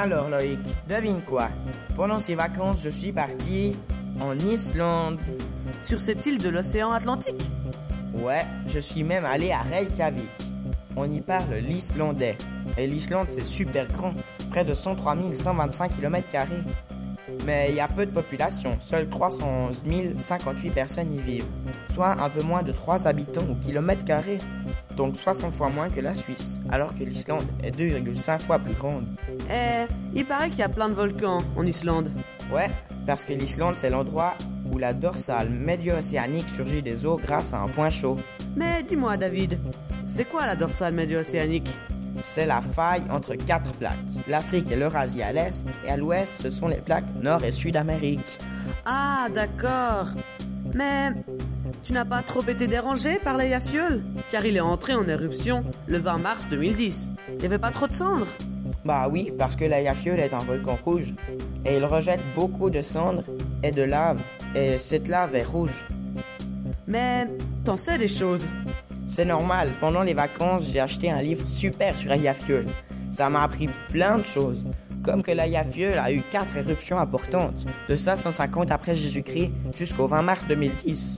Alors Loïc, devine quoi? Pendant ces vacances, je suis parti en Islande. Sur cette île de l'océan Atlantique? Ouais, je suis même allé à Reykjavik. On y parle l'islandais. Et l'Islande, c'est super grand, près de 103 125 km. Mais il y a peu de population, seules 311 058 personnes y vivent, soit un peu moins de 3 habitants au kilomètre carré, donc 60 fois moins que la Suisse, alors que l'Islande est 2,5 fois plus grande. Eh, il paraît qu'il y a plein de volcans en Islande. Ouais, parce que l'Islande c'est l'endroit où la dorsale médio-océanique surgit des eaux grâce à un point chaud. Mais dis-moi David, c'est quoi la dorsale médio-océanique? C'est la faille entre quatre plaques. L'Afrique et l'Eurasie à l'est, et à l'ouest, ce sont les plaques Nord et Sud Amérique. Ah, d'accord. Mais tu n'as pas trop été dérangé par l'Eyjafjöll Car il est entré en éruption le 20 mars 2010. Il n'y avait pas trop de cendres? Bah oui, parce que l'Eyjafjöll est un volcan rouge. Et il rejette beaucoup de cendres et de lave. Et cette lave est rouge. Mais t'en sais des choses? C'est normal, pendant les vacances, j'ai acheté un livre super sur Eyjafjöll. Ça m'a appris plein de choses, comme que l'Eyjafjöll a eu quatre éruptions importantes, de 550 après Jésus-Christ jusqu'au 20 mars 2010.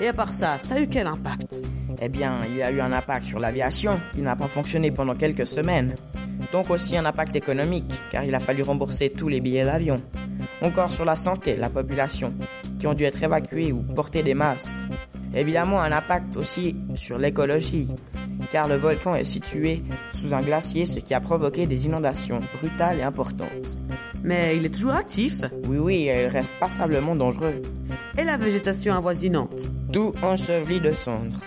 Et à part ça, ça a eu quel impact? Eh bien, il y a eu un impact sur l'aviation, qui n'a pas fonctionné pendant quelques semaines. Donc aussi un impact économique, car il a fallu rembourser tous les billets d'avion. Encore sur la santé, la population, qui ont dû être évacués ou porter des masques. Évidemment, un impact aussi sur l'écologie, car le volcan est situé sous un glacier, ce qui a provoqué des inondations brutales et importantes. Mais il est toujours actif Oui, oui, il reste passablement dangereux. Et la végétation avoisinante? Tout enseveli de cendres.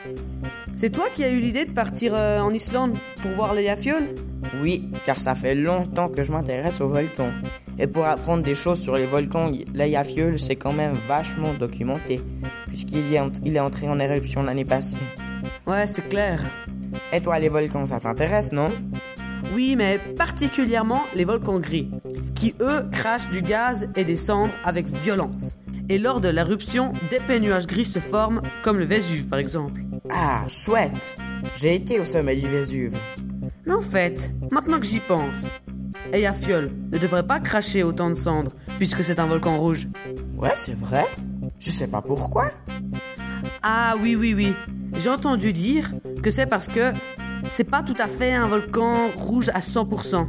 C'est toi qui as eu l'idée de partir euh, en Islande pour voir les Yafioles? Oui, car ça fait longtemps que je m'intéresse aux volcans. Et pour apprendre des choses sur les volcans, l'Eyjafjöll c'est quand même vachement documenté, puisqu'il est entré en éruption l'année passée. Ouais, c'est clair. Et toi, les volcans, ça t'intéresse, non? Oui, mais particulièrement les volcans gris, qui eux crachent du gaz et des cendres avec violence. Et lors de l'éruption, des nuages gris se forment, comme le Vésuve par exemple. Ah, chouette J'ai été au sommet du Vésuve. Mais en fait, maintenant que j'y pense, Eyjafjöll ne devrait pas cracher autant de cendres, puisque c'est un volcan rouge. Ouais, c'est vrai. Je sais pas pourquoi. Ah oui, oui, oui. J'ai entendu dire que c'est parce que c'est pas tout à fait un volcan rouge à 100%.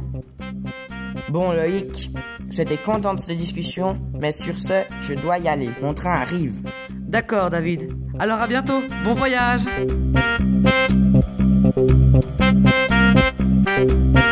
Bon Loïc, j'étais content de cette discussion, mais sur ce, je dois y aller. Mon train arrive. D'accord David. Alors à bientôt. Bon voyage. Bye.